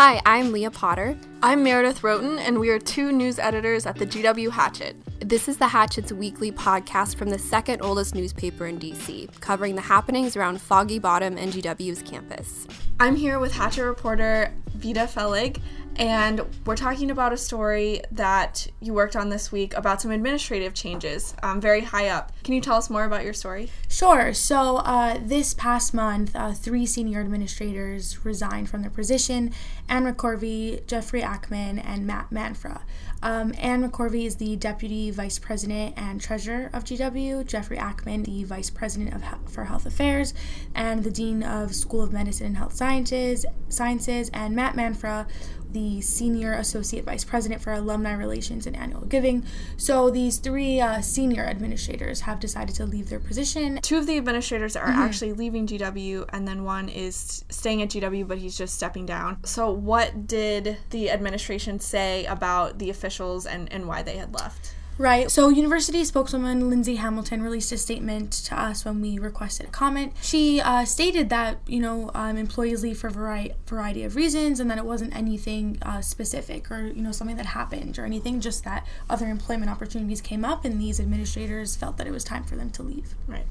Hi, I'm Leah Potter. I'm Meredith Roten, and we are two news editors at the GW Hatchet. This is the Hatchet's weekly podcast from the second oldest newspaper in DC, covering the happenings around Foggy Bottom and GW's campus. I'm here with Hatchet reporter Vita Felig, and we're talking about a story that you worked on this week about some administrative changes um, very high up. Can you tell us more about your story? Sure. So, uh, this past month, uh, three senior administrators resigned from their position Anne McCorvey, Jeffrey Akman, and Matt Manfra. Um, Anne McCorvey is the Deputy Vice President and Treasurer of GW, Jeffrey Akman, the Vice President of He- for Health Affairs, and the Dean of School of Medicine and Health Sciences, Sciences and Matt Manfra the Senior Associate Vice President for Alumni Relations and Annual Giving. So these three uh, senior administrators have decided to leave their position. Two of the administrators are mm-hmm. actually leaving GW, and then one is staying at GW, but he's just stepping down. So, what did the administration say about the officials and, and why they had left? Right. So, university spokeswoman Lindsay Hamilton released a statement to us when we requested a comment. She uh, stated that you know um, employees leave for a variety variety of reasons, and that it wasn't anything uh, specific or you know something that happened or anything, just that other employment opportunities came up, and these administrators felt that it was time for them to leave. Right.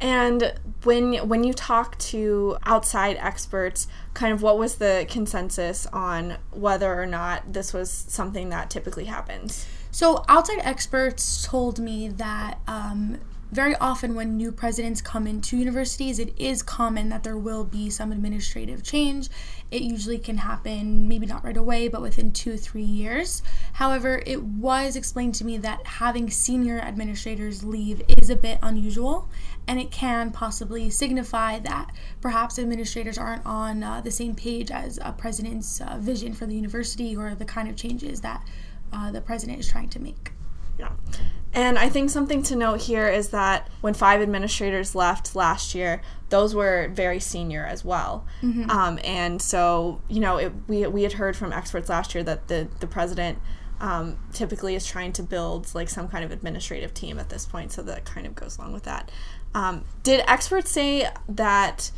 And when when you talk to outside experts, kind of what was the consensus on whether or not this was something that typically happens? So, outside experts told me that um, very often when new presidents come into universities, it is common that there will be some administrative change. It usually can happen, maybe not right away, but within two, three years. However, it was explained to me that having senior administrators leave is a bit unusual, and it can possibly signify that perhaps administrators aren't on uh, the same page as a president's uh, vision for the university or the kind of changes that uh, the president is trying to make. Yeah. And I think something to note here is that when five administrators left last year, those were very senior as well. Mm-hmm. Um, and so, you know, it, we, we had heard from experts last year that the, the president um, typically is trying to build like some kind of administrative team at this point. So that kind of goes along with that. Um, did experts say that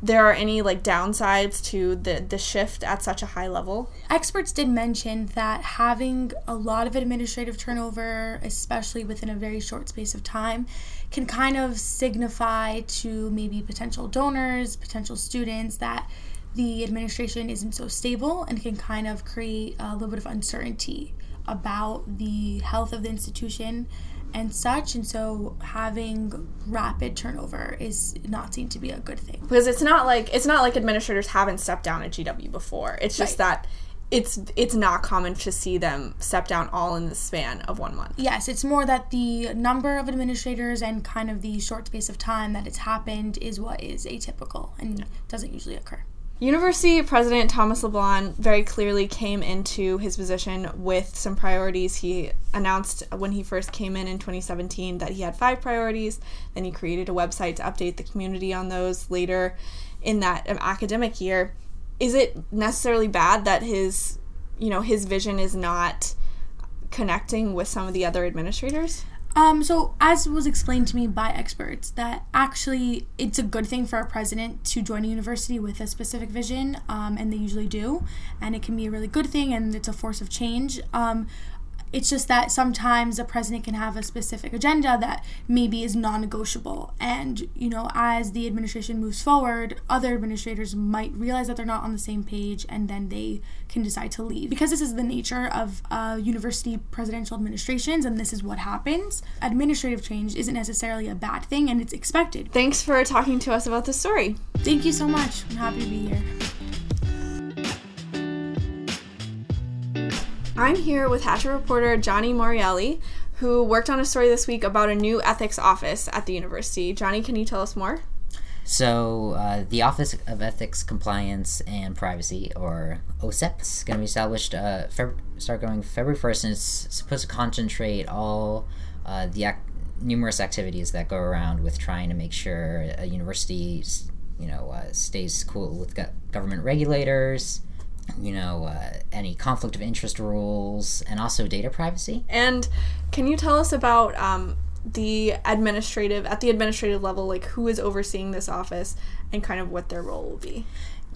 there are any like downsides to the the shift at such a high level? Experts did mention that having a lot of administrative turnover, especially within a very short space of time, can kind of signify to maybe potential donors, potential students that the administration isn't so stable and can kind of create a little bit of uncertainty about the health of the institution and such and so having rapid turnover is not seen to be a good thing because it's not like it's not like administrators haven't stepped down at GW before it's just right. that it's it's not common to see them step down all in the span of one month. Yes, it's more that the number of administrators and kind of the short space of time that it's happened is what is atypical and yeah. doesn't usually occur. University President Thomas LeBlanc very clearly came into his position with some priorities. He announced when he first came in in 2017 that he had five priorities. Then he created a website to update the community on those later in that um, academic year. Is it necessarily bad that his, you know, his vision is not connecting with some of the other administrators? Um, so, as was explained to me by experts, that actually it's a good thing for a president to join a university with a specific vision, um, and they usually do, and it can be a really good thing, and it's a force of change. Um, it's just that sometimes a president can have a specific agenda that maybe is non negotiable. And, you know, as the administration moves forward, other administrators might realize that they're not on the same page and then they can decide to leave. Because this is the nature of uh, university presidential administrations and this is what happens, administrative change isn't necessarily a bad thing and it's expected. Thanks for talking to us about this story. Thank you so much. I'm happy to be here. I'm here with Hatchet reporter Johnny Morielli, who worked on a story this week about a new ethics office at the university. Johnny, can you tell us more? So, uh, the Office of Ethics, Compliance, and Privacy, or OSEP, is going to be established, uh, Feb- start going February 1st, and it's supposed to concentrate all uh, the ac- numerous activities that go around with trying to make sure a university, you know, uh, stays cool with go- government regulators, you know, uh, any conflict of interest rules, and also data privacy. And can you tell us about um, the administrative, at the administrative level, like who is overseeing this office and kind of what their role will be?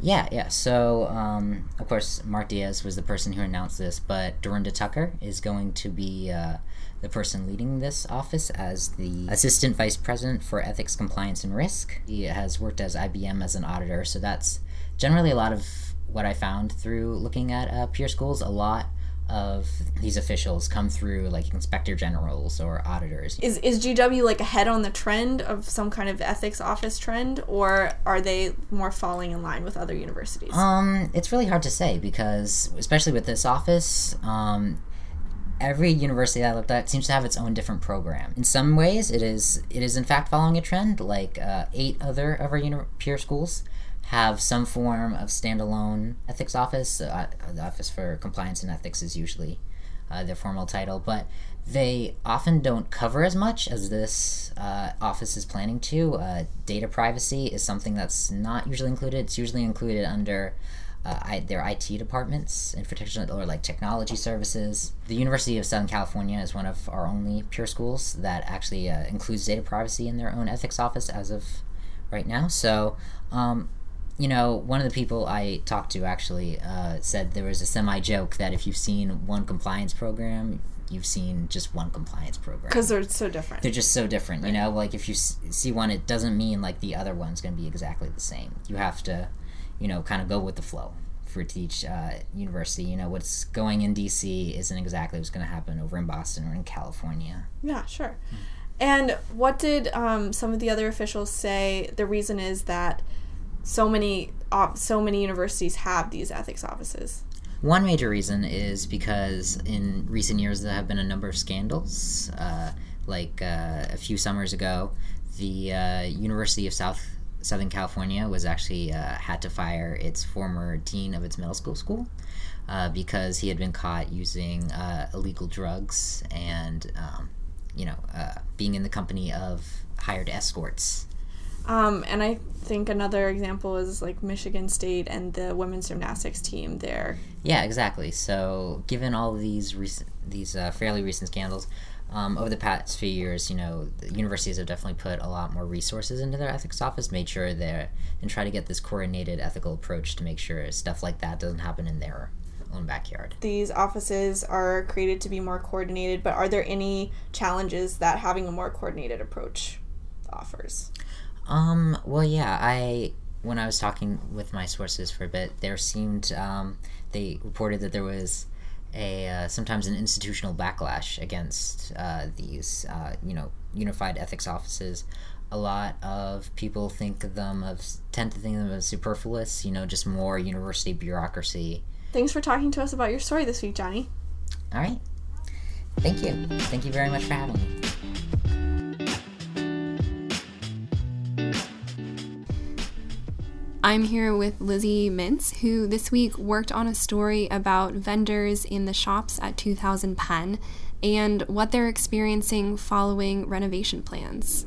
Yeah, yeah. So, um, of course, Mark Diaz was the person who announced this, but Dorinda Tucker is going to be uh, the person leading this office as the Assistant Vice President for Ethics, Compliance, and Risk. He has worked as IBM as an auditor, so that's generally a lot of what I found through looking at uh, peer schools. A lot of these officials come through like inspector generals or auditors. Is is GW like ahead on the trend of some kind of ethics office trend, or are they more falling in line with other universities? Um, it's really hard to say because, especially with this office, um, every university I looked at seems to have its own different program. In some ways, it is it is in fact following a trend. Like uh, eight other of our uni- peer schools have some form of standalone ethics office. Uh, the Office for Compliance and Ethics is usually uh, their formal title, but they often don't cover as much as this uh, office is planning to. Uh, data privacy is something that's not usually included. It's usually included under uh, I, their IT departments and protection or like technology services. The University of Southern California is one of our only pure schools that actually uh, includes data privacy in their own ethics office as of right now. So um, you know, one of the people I talked to actually uh, said there was a semi joke that if you've seen one compliance program, you've seen just one compliance program. Because they're so different. They're just so different, you know? Like if you s- see one, it doesn't mean like the other one's going to be exactly the same. You have to, you know, kind of go with the flow for each uh, university. You know, what's going in DC isn't exactly what's going to happen over in Boston or in California. Yeah, sure. And what did um, some of the other officials say? The reason is that so many uh, so many universities have these ethics offices. One major reason is because in recent years there have been a number of scandals. Uh, like uh, a few summers ago, the uh, University of South Southern California was actually uh, had to fire its former dean of its middle school school uh, because he had been caught using illegal drugs and um, you know being in the company of hired escorts. Um, and I think another example is like Michigan State and the women's gymnastics team there. Yeah, exactly. So, given all these recent, these uh, fairly recent scandals, um, over the past few years, you know, the universities have definitely put a lot more resources into their ethics office, made sure they're and try to get this coordinated ethical approach to make sure stuff like that doesn't happen in their own backyard. These offices are created to be more coordinated, but are there any challenges that having a more coordinated approach offers? Um, well, yeah, I when I was talking with my sources for a bit, there seemed um, they reported that there was a uh, sometimes an institutional backlash against uh, these uh, you know unified ethics offices. A lot of people think of them of tend to think of them as superfluous. You know, just more university bureaucracy. Thanks for talking to us about your story this week, Johnny. All right. Thank you. Thank you very much for having me. I'm here with Lizzie Mintz, who this week worked on a story about vendors in the shops at 2000 Penn and what they're experiencing following renovation plans.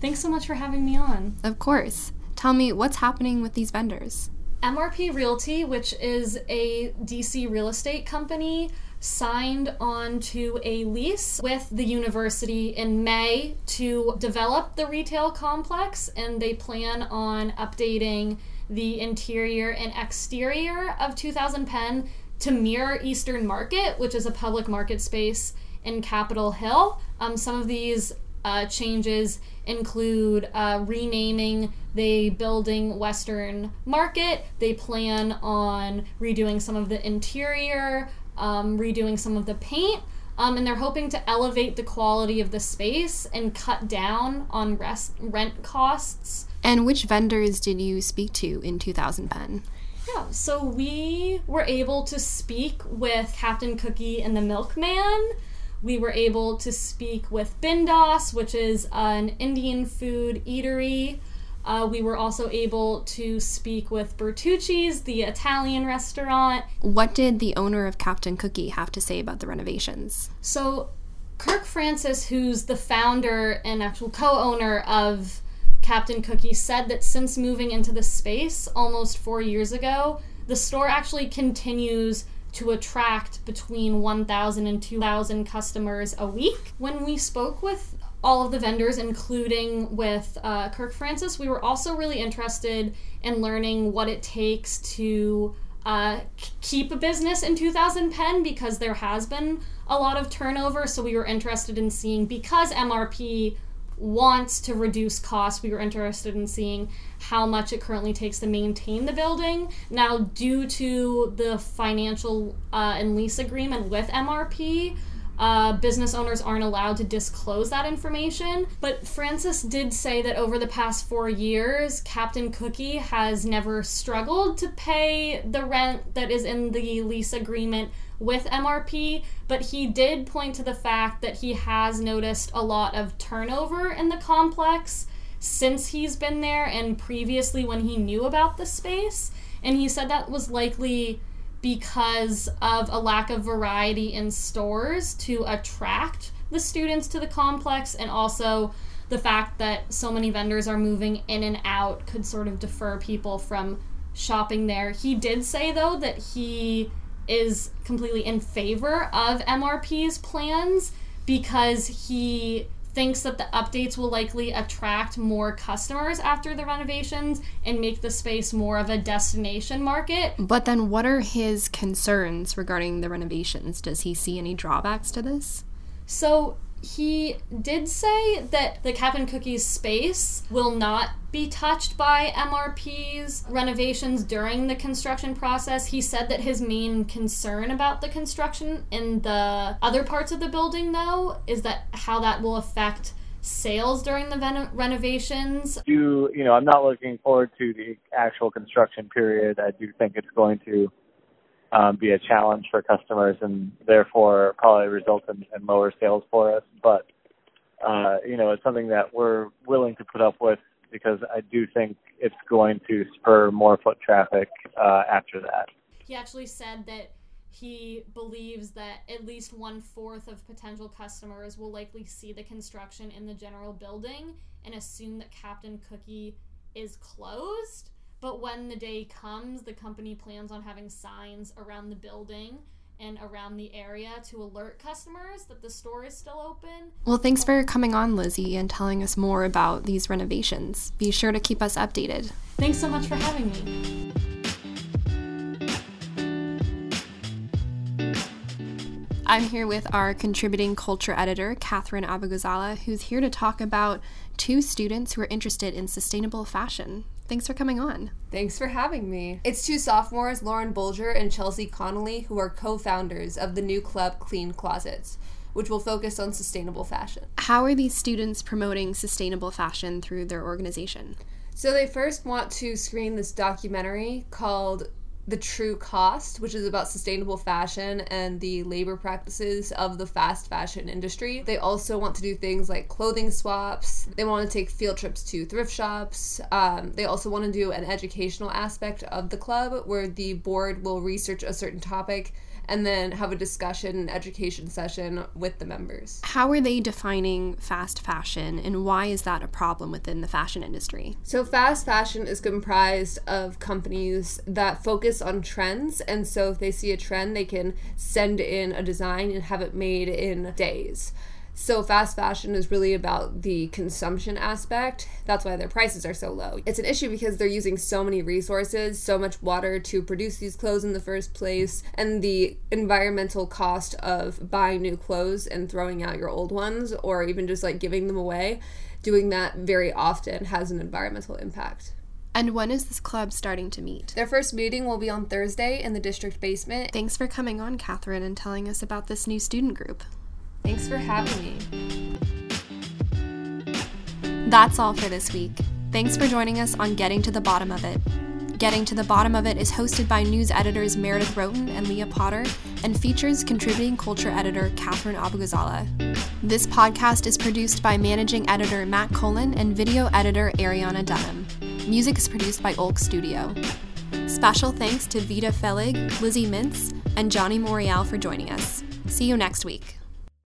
Thanks so much for having me on. Of course. Tell me what's happening with these vendors. MRP Realty, which is a DC real estate company, signed on to a lease with the university in May to develop the retail complex, and they plan on updating the interior and exterior of 2000 Penn to mirror Eastern Market, which is a public market space in Capitol Hill. Um, some of these uh, changes include uh, renaming the building Western Market. They plan on redoing some of the interior, um, redoing some of the paint. Um, and they're hoping to elevate the quality of the space and cut down on rest, rent costs. And which vendors did you speak to in 2000 Penn? Yeah, so we were able to speak with Captain Cookie and the Milkman. We were able to speak with Bindaas, which is an Indian food eatery. Uh, we were also able to speak with Bertucci's, the Italian restaurant. What did the owner of Captain Cookie have to say about the renovations? So, Kirk Francis, who's the founder and actual co owner of Captain Cookie, said that since moving into the space almost four years ago, the store actually continues to attract between 1,000 and 2,000 customers a week. When we spoke with all of the vendors, including with uh, Kirk Francis, we were also really interested in learning what it takes to uh, keep a business in 2000 Penn because there has been a lot of turnover. So we were interested in seeing because MRP wants to reduce costs, we were interested in seeing how much it currently takes to maintain the building. Now, due to the financial uh, and lease agreement with MRP, uh, business owners aren't allowed to disclose that information. But Francis did say that over the past four years, Captain Cookie has never struggled to pay the rent that is in the lease agreement with MRP, but he did point to the fact that he has noticed a lot of turnover in the complex since he's been there and previously when he knew about the space. And he said that was likely because of a lack of variety in stores to attract the students to the complex and also the fact that so many vendors are moving in and out could sort of defer people from shopping there. He did say though that he is completely in favor of MRP's plans because he thinks that the updates will likely attract more customers after the renovations and make the space more of a destination market. But then, what are his concerns regarding the renovations? Does he see any drawbacks to this? So, he did say that the Captain Cookies space will not be touched by MRP's renovations during the construction process. He said that his main concern about the construction in the other parts of the building, though, is that how that will affect sales during the ven- renovations. Do you know? I'm not looking forward to the actual construction period. I do think it's going to um, be a challenge for customers and therefore probably result in, in lower sales for us. But uh, you know, it's something that we're willing to put up with because I do think it's going to spur more foot traffic uh, after that. He actually said that he believes that at least one fourth of potential customers will likely see the construction in the general building and assume that Captain Cookie is closed but when the day comes, the company plans on having signs around the building and around the area to alert customers that the store is still open. Well, thanks for coming on, Lizzie, and telling us more about these renovations. Be sure to keep us updated. Thanks so much for having me. I'm here with our contributing culture editor, Catherine Abagozala, who's here to talk about two students who are interested in sustainable fashion. Thanks for coming on. Thanks for having me. It's two sophomores, Lauren Bolger and Chelsea Connolly, who are co founders of the new club Clean Closets, which will focus on sustainable fashion. How are these students promoting sustainable fashion through their organization? So, they first want to screen this documentary called the true cost, which is about sustainable fashion and the labor practices of the fast fashion industry. They also want to do things like clothing swaps. They want to take field trips to thrift shops. Um, they also want to do an educational aspect of the club where the board will research a certain topic and then have a discussion and education session with the members. How are they defining fast fashion and why is that a problem within the fashion industry? So, fast fashion is comprised of companies that focus on trends, and so if they see a trend, they can send in a design and have it made in days. So fast fashion is really about the consumption aspect. That's why their prices are so low. It's an issue because they're using so many resources, so much water to produce these clothes in the first place, and the environmental cost of buying new clothes and throwing out your old ones or even just like giving them away. Doing that very often has an environmental impact. And when is this club starting to meet? Their first meeting will be on Thursday in the district basement. Thanks for coming on, Catherine, and telling us about this new student group. Thanks for having me. That's all for this week. Thanks for joining us on Getting to the Bottom of It. Getting to the Bottom of It is hosted by news editors Meredith Roten and Leah Potter and features contributing culture editor Catherine Abugazala. This podcast is produced by managing editor Matt Colin and video editor Ariana Dunham. Music is produced by Olk Studio. Special thanks to Vita Felig, Lizzie Mintz, and Johnny Morial for joining us. See you next week.